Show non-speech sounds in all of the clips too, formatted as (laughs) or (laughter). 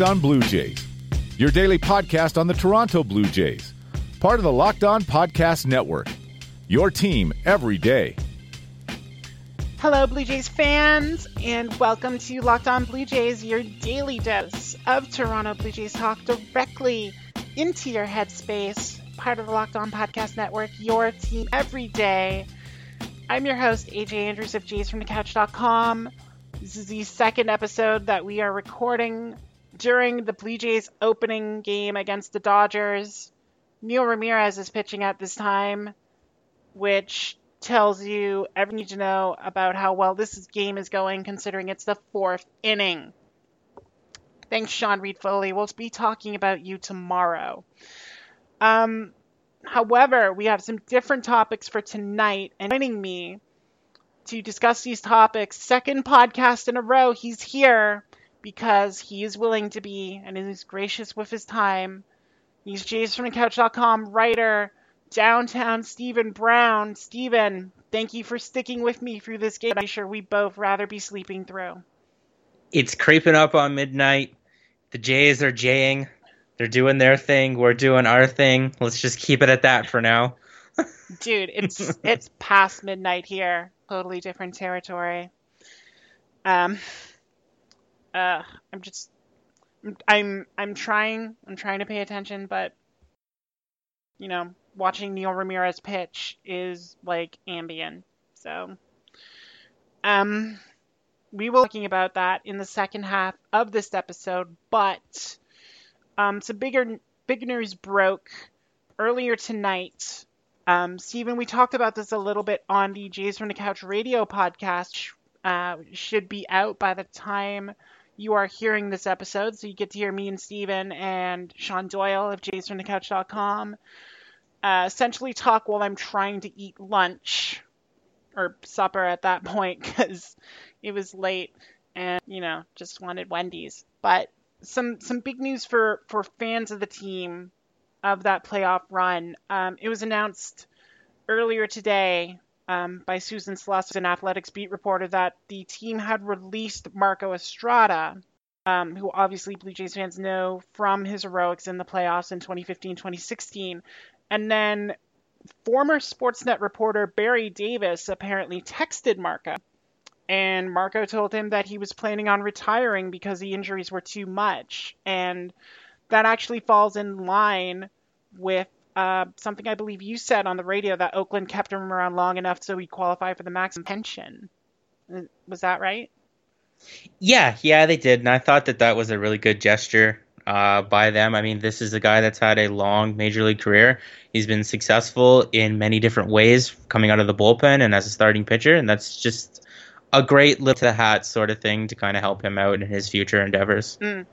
Locked On Blue Jays, your daily podcast on the Toronto Blue Jays, part of the Locked On Podcast Network. Your team every day. Hello, Blue Jays fans, and welcome to Locked On Blue Jays, your daily dose of Toronto Blue Jays talk directly into your headspace, part of the Locked On Podcast Network, your team every day. I'm your host, AJ Andrews of Jays from the JaysFromTheCouch.com. This is the second episode that we are recording during the Blue Jays opening game against the Dodgers. Neil Ramirez is pitching at this time, which tells you everything you need to know about how well this game is going, considering it's the fourth inning. Thanks, Sean Reid-Foley. We'll be talking about you tomorrow. Um, however, we have some different topics for tonight, and joining me to discuss these topics. Second podcast in a row, he's here because he is willing to be and is gracious with his time. He's Jays from the Couch.com writer, downtown Stephen Brown. Stephen, thank you for sticking with me through this game. I'm sure we both rather be sleeping through. It's creeping up on midnight. The Jays are jaying. They're doing their thing. We're doing our thing. Let's just keep it at that for now. (laughs) Dude, it's it's past midnight here totally different territory. Um, uh, I'm just, I'm, I'm trying, I'm trying to pay attention, but you know, watching Neil Ramirez pitch is like Ambien. So, um, we will be talking about that in the second half of this episode, but um, some bigger, big news broke earlier tonight um, Stephen, we talked about this a little bit on the Jays from the Couch radio podcast. Uh, should be out by the time you are hearing this episode. So you get to hear me and Stephen and Sean Doyle of jaysfromthecouch.com uh, essentially talk while I'm trying to eat lunch or supper at that (laughs) point because it was late and, you know, just wanted Wendy's. But some some big news for, for fans of the team of that playoff run. Um, it was announced earlier today um, by Susan Sluss, an athletics beat reporter, that the team had released Marco Estrada, um, who obviously Blue Jays fans know from his heroics in the playoffs in 2015 2016. And then former Sportsnet reporter Barry Davis apparently texted Marco. And Marco told him that he was planning on retiring because the injuries were too much. And that actually falls in line with uh, something I believe you said on the radio that Oakland kept him around long enough so he'd qualify for the maximum pension. Uh, was that right? Yeah, yeah, they did, and I thought that that was a really good gesture uh, by them. I mean, this is a guy that's had a long major league career. He's been successful in many different ways, coming out of the bullpen and as a starting pitcher, and that's just a great lift to the hat sort of thing to kind of help him out in his future endeavors. Mm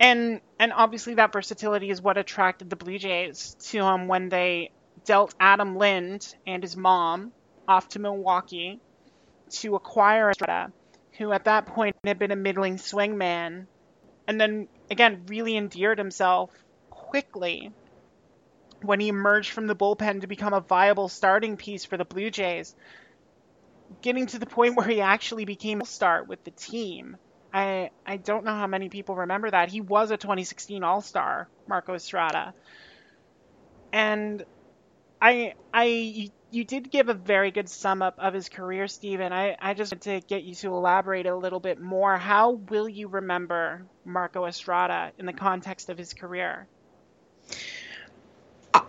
and and obviously that versatility is what attracted the Blue Jays to him when they dealt Adam Lind and his mom off to Milwaukee to acquire Estrada, who at that point had been a middling swingman, and then again really endeared himself quickly when he emerged from the bullpen to become a viable starting piece for the Blue Jays, getting to the point where he actually became a star with the team. I I don't know how many people remember that. He was a 2016 All-Star, Marco Estrada. And I I you did give a very good sum up of his career, Stephen. I, I just want to get you to elaborate a little bit more. How will you remember Marco Estrada in the context of his career?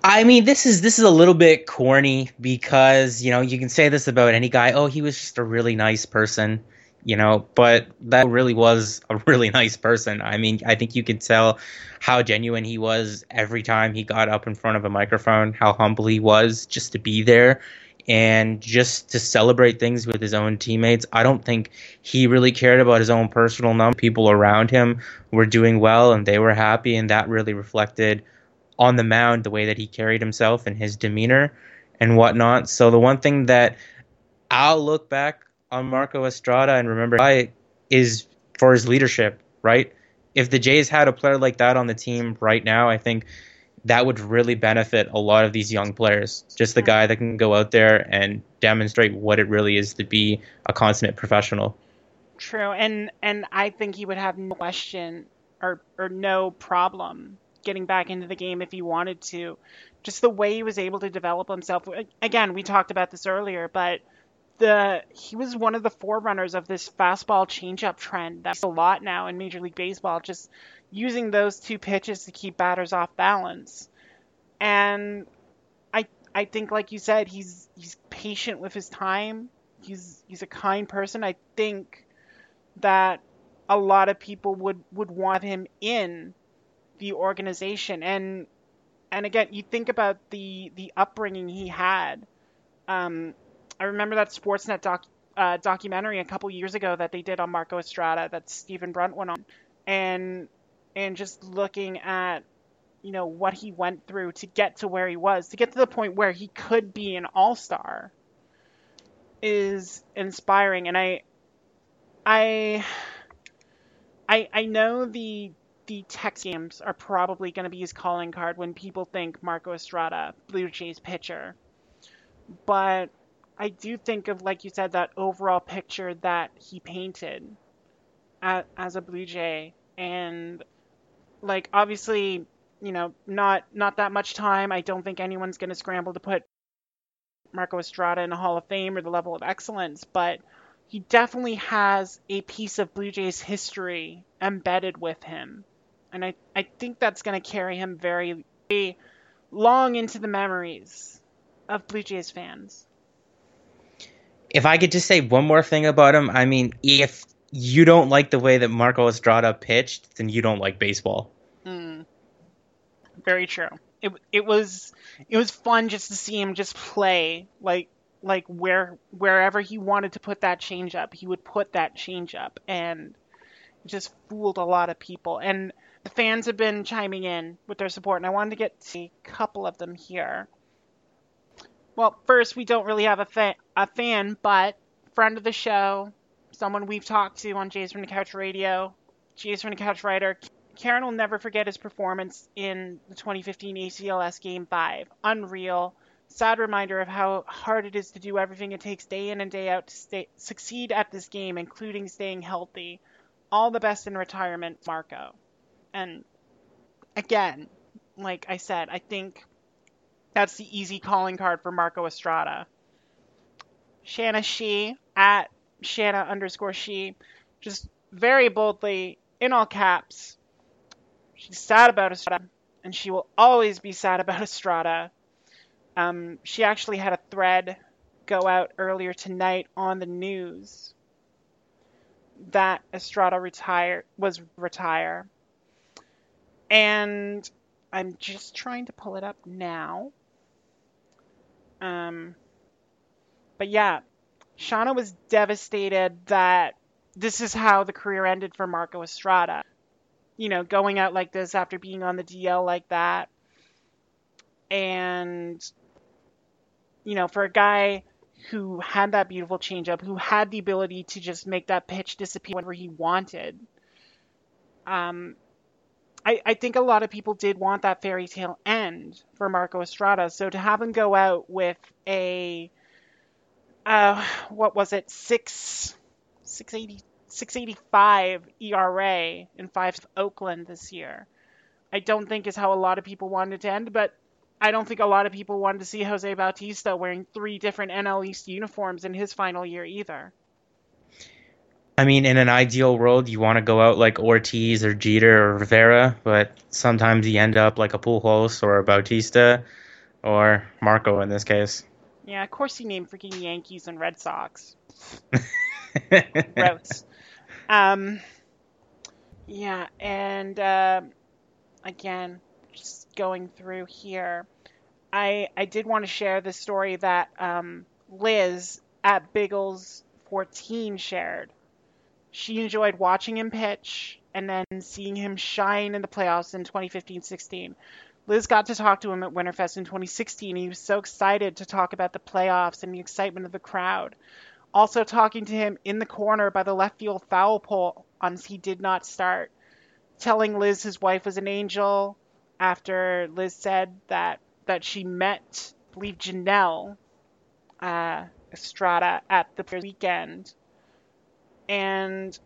I mean, this is this is a little bit corny because you know you can say this about any guy. Oh, he was just a really nice person you know, but that really was a really (laughs) nice person. I mean, I think you could tell how genuine he was every time he got up in front of a microphone, how humble he was just to be there and just to celebrate things with his own teammates. I don't think he really cared about his own personal number. People around him were doing well and they were happy, and that really reflected on the mound the way that he carried himself and his demeanor and whatnot. So the one thing that I'll look back on Marco Estrada and remember is for his leadership, right? If the Jays had a player like that on the team right now, I think that would really benefit a lot of these young players. Just the guy that can go out there and demonstrate what it really is to be a consummate professional. True, and and I think he would have no question or or no problem getting back into the game if he wanted to. Just the way he was able to develop himself. Again, we talked about this earlier, but the he was one of the forerunners of this fastball changeup trend. That's a lot now in Major League Baseball, just using those two pitches to keep batters off balance. And I I think like you said, he's he's patient with his time. He's he's a kind person. I think that a lot of people would would want him in the organization and and again you think about the the upbringing he had um, i remember that sportsnet doc uh, documentary a couple years ago that they did on marco estrada that stephen brunt went on and and just looking at you know what he went through to get to where he was to get to the point where he could be an all-star is inspiring and i i i i know the the text games are probably going to be his calling card when people think Marco Estrada, Blue Jays pitcher. But I do think of, like you said, that overall picture that he painted at, as a Blue Jay, and like obviously, you know, not not that much time. I don't think anyone's going to scramble to put Marco Estrada in the Hall of Fame or the level of excellence, but he definitely has a piece of Blue Jays history embedded with him and I, I think that's going to carry him very, very long into the memories of Blue Jays fans. If I could just say one more thing about him, I mean, if you don't like the way that Marco Estrada pitched, then you don't like baseball. Mm. Very true. It it was it was fun just to see him just play like like where wherever he wanted to put that change up, he would put that change up and just fooled a lot of people. And the fans have been chiming in with their support, and I wanted to get to a couple of them here. Well, first, we don't really have a, fa- a fan, but friend of the show, someone we've talked to on Jays from the Couch Radio, Jays from the Couch writer. Karen will never forget his performance in the 2015 ALCS Game 5. Unreal. Sad reminder of how hard it is to do everything it takes day in and day out to stay, succeed at this game, including staying healthy. All the best in retirement, Marco. And again, like I said, I think that's the easy calling card for Marco Estrada. Shanna She at Shanna underscore She, just very boldly, in all caps, she's sad about Estrada, and she will always be sad about (laughs) Estrada. Um, she actually had a thread go out earlier tonight on the news that Estrada retire was retire and I'm just trying to pull it up now. Um, but yeah, Shauna was devastated that this is how the career ended for Marco Estrada. You know, going out like this after being on the DL like that. And, you know, for a guy who had that beautiful changeup, who had the ability to just make that pitch disappear whenever he wanted, um, I, I think a lot of people did want that fairy tale end for Marco Estrada. So to have him go out with a uh, what was it, six six eighty six eighty five ERA in five Oakland this year, I don't think is how a lot of people wanted to end. But I don't think a lot of people wanted to see Jose Bautista wearing three different NL East uniforms in his final year either. I mean, in an ideal world, you want to go out like Ortiz or Jeter or Rivera, but sometimes you end up like a Pujols or a Bautista or Marco in this case. Yeah, of course he named freaking Yankees and Red Sox. (laughs) Gross. Um, yeah, and uh, again, just going through here, I I did want to share the story that um, Liz at Biggles 14 shared she enjoyed watching him pitch and then seeing him shine in the playoffs in 2015-16. Liz got to talk to him at Winterfest in 2016. He was so excited to talk about the playoffs and the excitement of the crowd. Also talking to him in the corner by the left field foul pole on he did not start. Telling Liz his wife was an angel after Liz said that that she met, I believe Janelle uh, Estrada at the weekend and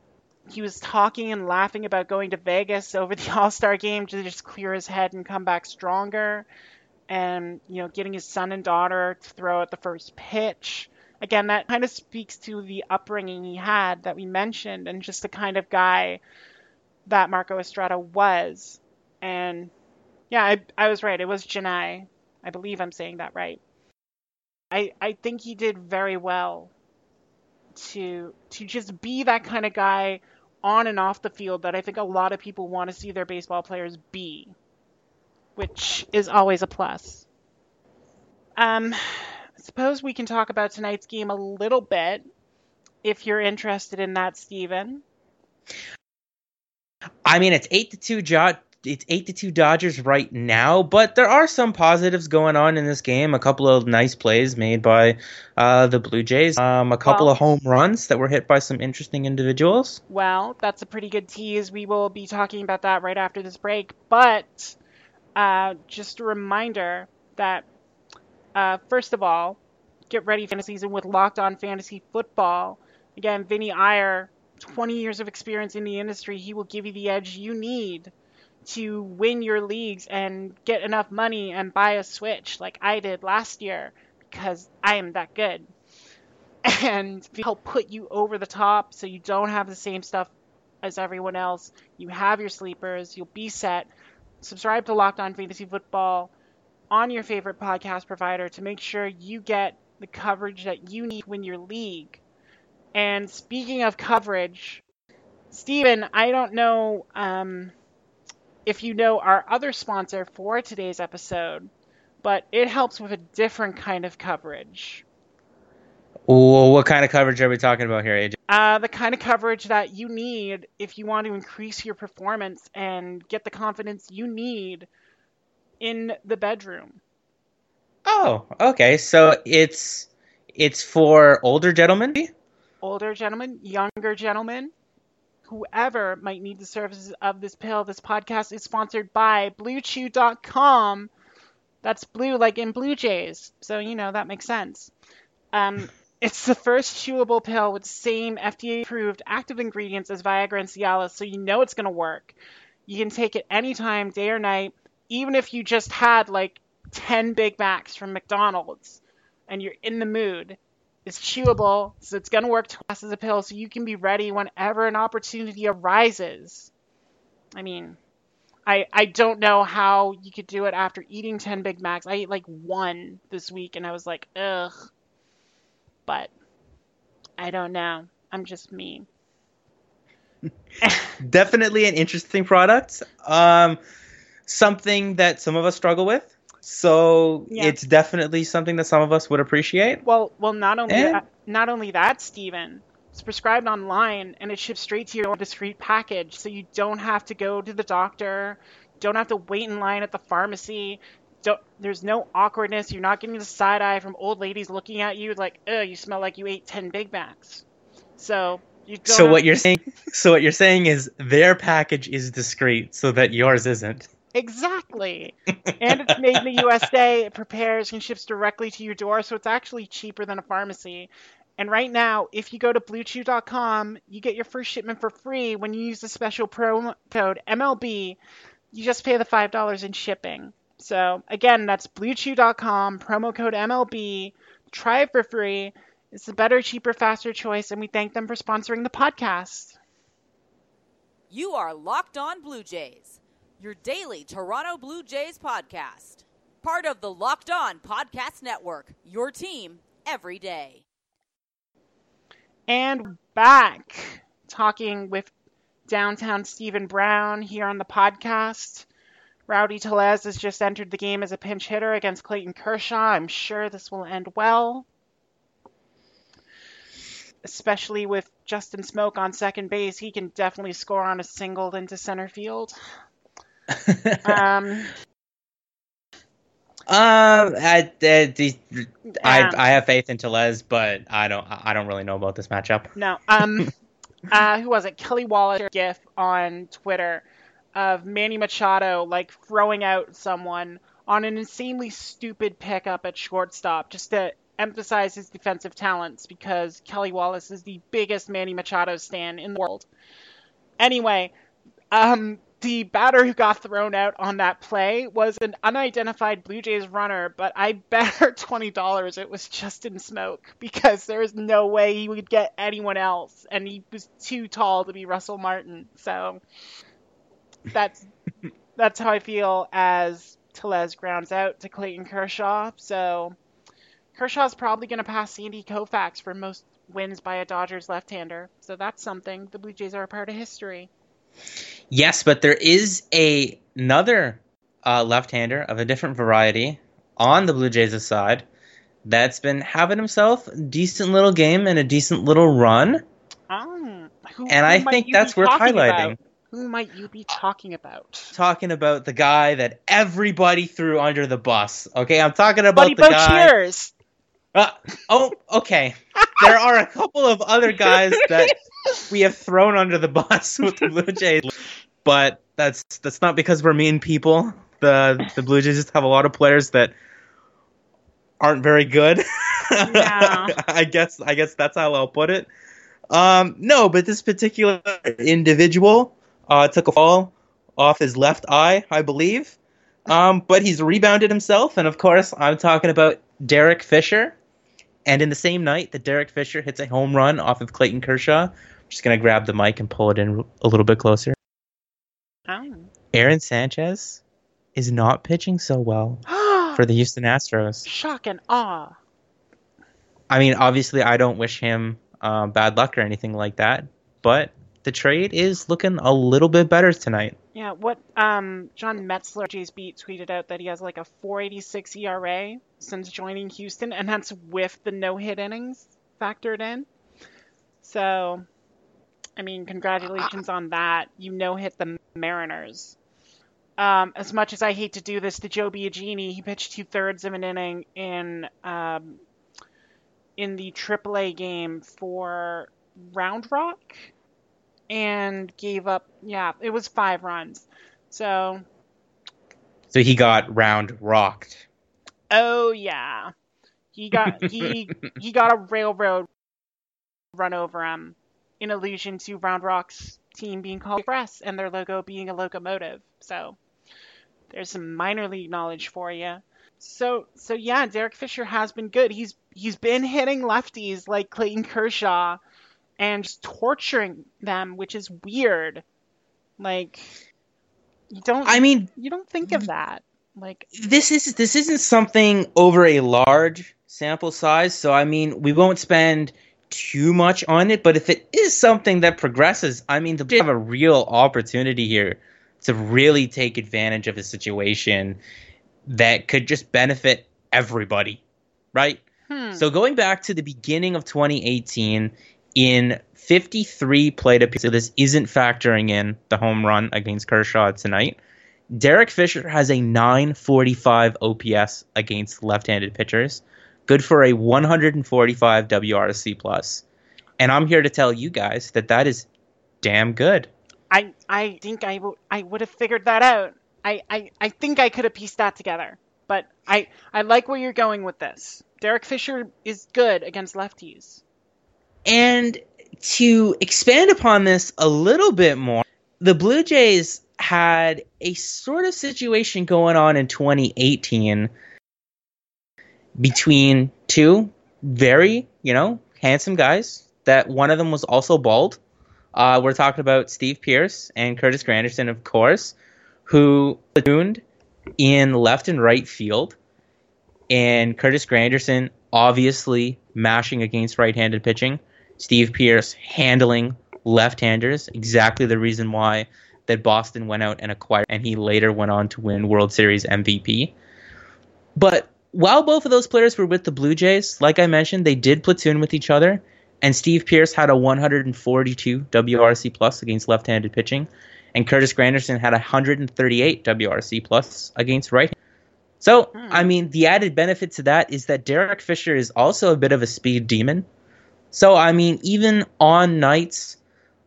he was talking and laughing about going to Vegas over the (laughs) All Star game to just clear his head and come back stronger. And, you know, getting his son and daughter to throw at the first pitch. Again, that kind of speaks to the upbringing he had that we mentioned and just the kind of guy that Marco Estrada was. And yeah, I, I was right. It was Janai. I believe I'm saying that right. I, I think he did very well to to just be that kind of guy on and off the field that I think a lot of people want to see their baseball players be, which is always a plus. Um, I suppose we can talk about tonight's game a little bit if you're interested in that, Steven. I mean, it's eight to two. Jo- it's eight to two Dodgers right now, but there are some positives going on in this game. A couple of nice plays made by uh, the Blue Jays. Um, a couple Well- of home runs that were hit by some interesting individuals. Well, that's a pretty good tease. We will be talking about that right after this break. But uh, just a reminder that, uh, first of all, get ready for the season with Locked On Fantasy Football. Again, Vinny Iyer, 20 years of experience in the industry. He will give you the edge you need to win your leagues and get enough money and buy a Switch like I did last year because I am that good (laughs) and help put you over the top so you don't have the same stuff as everyone else. You have your sleepers, you'll be set. Subscribe to Locked On Fantasy Football on your favorite podcast provider to make sure you get the coverage that you need win your league. And speaking of coverage, Steven, I don't know um, if you know our other sponsor for today's episode, but it helps with a different kind of coverage. Well, what kind of coverage are we talking about here, AJ? Uh, the kind of coverage that you need if you want to increase your performance and get the confidence you need in the bedroom. Oh, okay. So it's it's for older gentlemen. Older gentlemen, younger gentlemen, whoever might need the services of this pill. This podcast is sponsored by BlueChew.com. That's blue like in Blue Jays, so you know that makes sense. Um, (laughs) it's the first chewable pill with the same FDA-approved active ingredients as Viagra and Cialis, so you know it's going to work. You can take it anytime, day or night, even if you just had like 10 Big Macs from McDonald's and you're in the mood. It's chewable, so it's going to work twice as a pill, so you can be ready whenever an opportunity arises. I mean, I I don't know how you could do it after eating 10 Big Macs. I ate like one this week and I was like, ugh. But I don't know. I'm just me. (laughs) Definitely an interesting product. Um, something that some of us struggle with. So Yeah. it's definitely something that some of us would appreciate. Well, well, not only And- that, not only that, Steven, it's prescribed online and it ships straight to your discreet package, so you don't have to go to the doctor, don't have to wait in line at the pharmacy. Don't, there's no awkwardness. You're not getting the side eye from old ladies looking at you like, "Ugh, you smell like you ate ten Big Macs." So you don't. So what you're saying? So what you're saying is their package is discreet, so that yours isn't. Exactly. (laughs) and it's made in the USA. It prepares and ships directly to your door, so it's actually cheaper than a pharmacy. And right now, if you go to bluechew.com, you get your first shipment for free when you use the special promo code MLB. You just pay the $5 in shipping. So, again, that's bluechew.com, promo code MLB. Try it for free. It's a better, cheaper, faster choice, and we thank them for sponsoring the podcast. You are Locked On Blue Jays, your daily Toronto Blue Jays podcast. Part of the Locked On Podcast Network, your team every day. And back talking with downtown Stephen Brown here on the podcast. Rowdy Tellez has just entered the game as a pinch hitter against Clayton Kershaw. I'm sure this will end well. Especially with Justin Smoak on second base, he can definitely score on a single into center field. (laughs) Um, Um, I, I, I, I have faith in Tellez, but I don't, I don't really know about this matchup. No. Um, (laughs) uh, who was it? Kelly Wallace gif on Twitter of Manny Machado like throwing out someone on an insanely stupid pickup at shortstop just to emphasize his defensive talents because Kelly Wallace is the biggest Manny Machado stan in the world. Anyway, um, the batter who got thrown out on that play was an unidentified Blue Jays runner, but I bet her twenty dollars it was Justin Smoak because there was no way he would get anyone else, and he was too tall to be Russell Martin. So that's (laughs) that's how I feel as Tellez grounds out to Clayton Kershaw. So Kershaw's probably going to pass Sandy Koufax for most wins by a Dodgers left-hander. So that's something. The Blue Jays are a part of history. Yes, but there is a another uh, left-hander of a different variety on the Blue Jays' side that's been having himself a decent little game and a decent little run. Oh, who, and who I think that's worth highlighting. about? Who might you be talking about? Talking about the guy that everybody threw under the bus. Okay, I'm talking about Buddy the guy. Boshers. Uh, oh, okay. there are a couple of other guys that we have thrown under the bus (laughs) with the Blue Jays, but that's that's not because we're mean people. The the Blue Jays just have a lot of players that aren't very good. Yeah. (laughs) I guess I guess that's how I'll put it. Um, no, but this particular individual uh, took a fall off his left eye, I believe. Um, but he's rebounded himself, and of course, I'm talking about Derek Fisher. And in the same night that Derek Fisher hits a home run off of Clayton Kershaw, I'm just gonna grab the mic and pull it in a little bit closer. Aaron Sanchez is not pitching so well (gasps) for the Houston Astros. Shock and awe. I mean, obviously, I don't wish him uh, bad luck or anything like that, but the trade is looking a little bit better tonight. Yeah, what um John Metzler, Jays beat, tweeted out that he has like a 4.86 ERA since joining Houston, and that's with the no hit innings factored in. So, I mean, congratulations on that. You no hit the Mariners. Um, as much as I hate to do this to Joe Biagini, he pitched two thirds of an inning in um, in the AAA game for Round Rock and gave up yeah it was five runs. So So he got round rocked. oh yeah. He got (laughs) he he got a railroad run over him in allusion to round rock's team being called express and their logo being a locomotive. So there's some minor league knowledge for you so so yeah derek fisher has been good he's he's been hitting lefties like clayton kershaw and just torturing them, which is weird. Like you don't I mean, you don't think of that. Like this is this isn't something over a large sample size, so I mean, we won't spend too much on it. But if it is something that progresses, I mean, they have a real opportunity here to really take advantage of a situation that could just benefit everybody, right? hmm. So going back to the beginning of 2018, in 53 plate appearances, so this isn't factoring in the home run against Kershaw tonight. Derek Fisher has a 945 OPS against left-handed pitchers, good for a 145 WRC plus. And I'm here to tell you guys that that is damn good. I I think I would I would have figured that out. I, I I think I could have pieced that together. But I I like where you're going with this. Derek Fisher is good against lefties. And to expand upon this a little bit more, the Blue Jays had a sort of situation going on in 2018 between two very, you know, handsome guys. That one of them was also bald. Uh, we're talking about Steve Pearce and Curtis Granderson, of course, who platooned in left and right field. And Curtis Granderson obviously mashing against right-handed pitching. Steve Pearce handling left-handers, exactly the reason why that Boston went out and acquired, and he later went on to win World Series MVP. But while both of those players were with the Blue Jays, like I mentioned, they did platoon with each other, and Steve Pearce had a 142 WRC plus against left-handed pitching, and Curtis Granderson had a 138 WRC plus against right. So, Hmm. I mean, the added benefit to that is that Derek Fisher is also a bit of a speed demon. So, I mean, even on nights,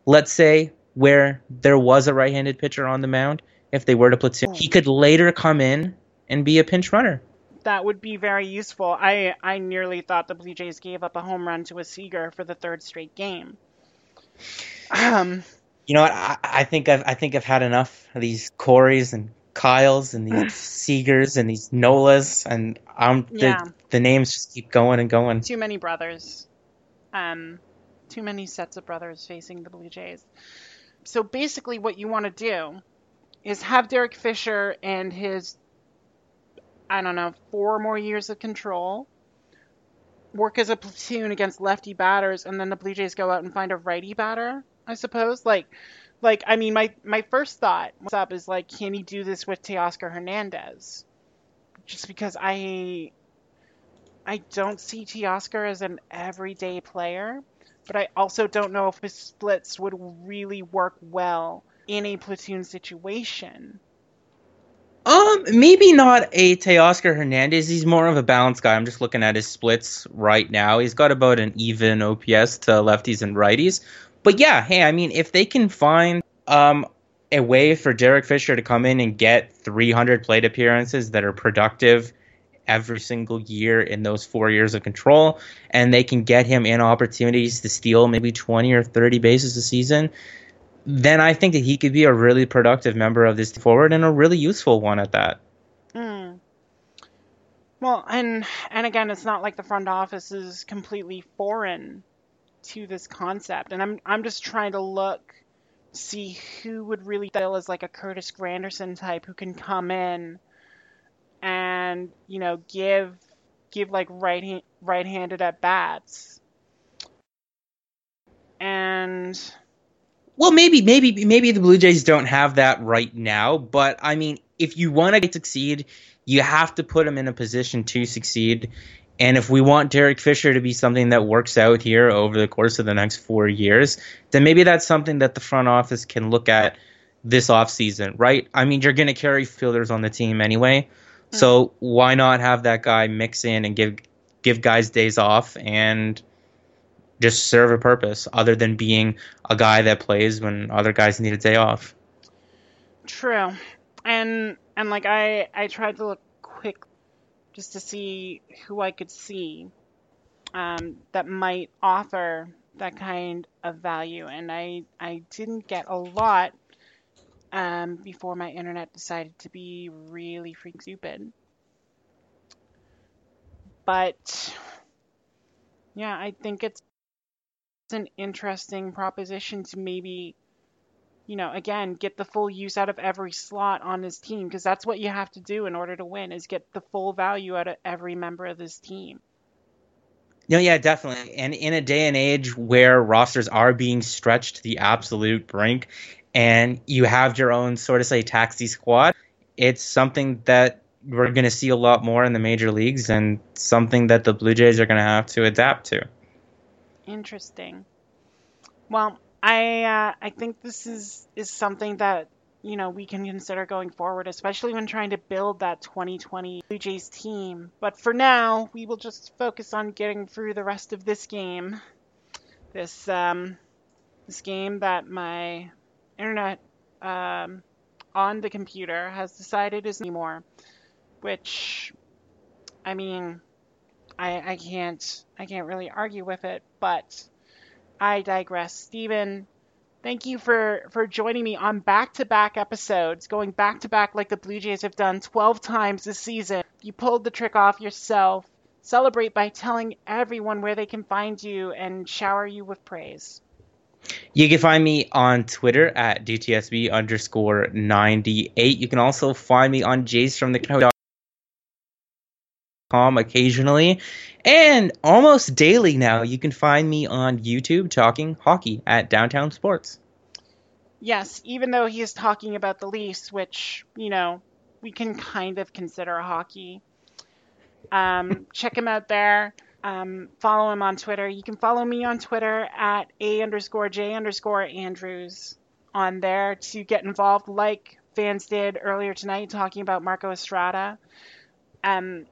let's say, where there was a right handed pitcher on the mound, if they were to platoon, he could later come in and be a pinch runner. That would be very useful. I I nearly thought the Blue Jays gave up a home run to a Seager for the third straight game. Um You know what? I, I think I've I think I've had enough of these Corys and Kyles and these (laughs) Seagers and these Nolas and um Yeah. the, the names just keep going and going. Too many brothers. Um, too many sets of brothers facing the Blue Jays. So basically, what you want to do is have Derek Fisher and his, I don't know, four more years of control work as a platoon against lefty batters, and then the Blue Jays go out and find a righty batter. I suppose, like, like I mean, my my first thought what's up is like, can he do this with Teoscar Hernandez? Just because I I don't see Teoscar as an everyday player, but I also don't know if his splits would really work well in a platoon situation. Um, maybe not a Teoscar Hernandez. He's more of a balanced guy. I'm just looking at his splits right now. He's got about an even OPS to lefties and righties. But yeah, hey, I mean, if they can find um a way for Derek Fisher to come in and get 300 plate appearances that are productive every single year in those four years of control, and they can get him in opportunities to steal maybe 20 or 30 bases a season, then I think that he could be a really productive member of this forward and a really useful one at that. Hmm. Well, and and again, it's not like the front office is completely foreign to this concept, and I'm I'm just trying to look, see who would really feel as like a Curtis Granderson type who can come in, and you know give give like right right-handed at bats, and Well, maybe, maybe, maybe the Blue Jays don't have that right now, but I mean, if you want to succeed, you have to put them in a position to succeed. And if we want Derek Fisher to be something that works out here over the course of the next four years, then maybe that's something that the front office can look at this offseason, right? I mean, you're going to carry fielders on the team anyway. Hmm. So why not have that guy mix in and give give guys days off and just serve a purpose other than being a guy that plays when other guys need a day off. True. And and like I I tried to look quick just to see who I could see um, that might offer that kind of value, and I I didn't get a lot um, before my internet decided to be really freaking stupid. But yeah, I think it's an interesting proposition to maybe you know, again, get the full use out of every slot on his team because that's what you have to do in order to win is get the full value out of every member of this team. No, yeah, definitely. And in a day and age where rosters are being stretched to the absolute brink and you have your own sort of say taxi squad, it's something that we're going to see a lot more in the major leagues and something that the Blue Jays are going to have to adapt to. Interesting. Well, I uh, I think this is is something that you know we can consider going forward, especially when trying to build that 2020 Blue Jays team. But for now, we will just focus on getting through the rest of this game. This um this game that my internet um, on the computer has decided is anymore, which I mean I I can't I can't really argue with it, but I digress. Steven, thank you for, for joining me on back to back episodes, going back to back like the Blue Jays have done 12 times this season. You pulled the trick off yourself. Celebrate by telling everyone where they can find you and shower you with praise. You can find me on Twitter at DTSB underscore 98. You can also find me on Jays from the occasionally and almost daily now you can find me on youtube talking hockey at downtown sports Yes, even though he is talking about the Leafs, which, you know, we can kind of consider hockey. Um, (laughs) check him out there. Um, follow him on Twitter. You can follow me on Twitter at A underscore J underscore Andrews on there to get involved, like fans did earlier tonight talking about Marco Estrada. Um,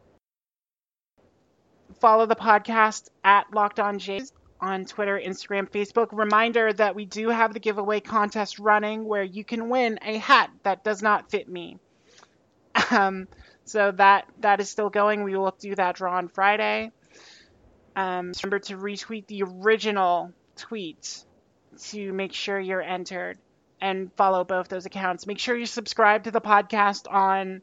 follow the podcast at Locked On Jays on Twitter, Instagram, Facebook. Reminder that we do have the giveaway contest running where you can win a hat that does not fit me. Um, so that that is still going. We will do that draw on Friday. Um, remember to retweet the original tweet to make sure you're entered. and follow both those accounts. Make sure you subscribe to the podcast on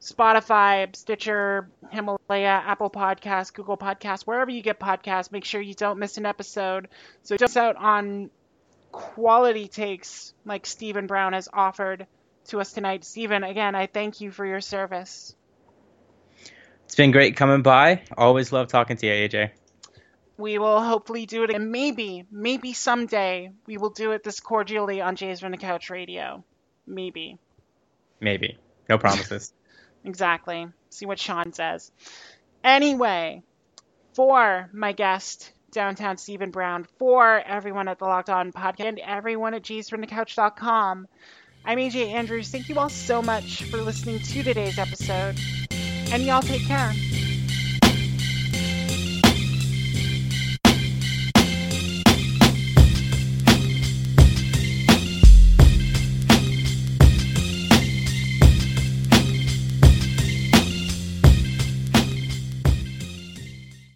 Spotify, Stitcher, Himalaya, Apple Podcasts, Google Podcasts, wherever you get podcasts. Make sure you don't miss an episode. So don't miss out on quality takes like Stephen Brown has offered to us tonight. Stephen, again, I thank you for your service. It's been great coming by. Always love talking to you, AJ. We will hopefully do it again. Maybe, maybe someday we will do it this cordially on Jays from the Couch Radio. Maybe. Maybe. No promises. (laughs) exactly. See what Sean says. Anyway, for my guest, downtown Stephen Brown, for everyone at the Locked On podcast, and everyone at jaysfromthecouch.com, I'm AJ Andrews. Thank you all so much for listening to today's episode and y'all take care.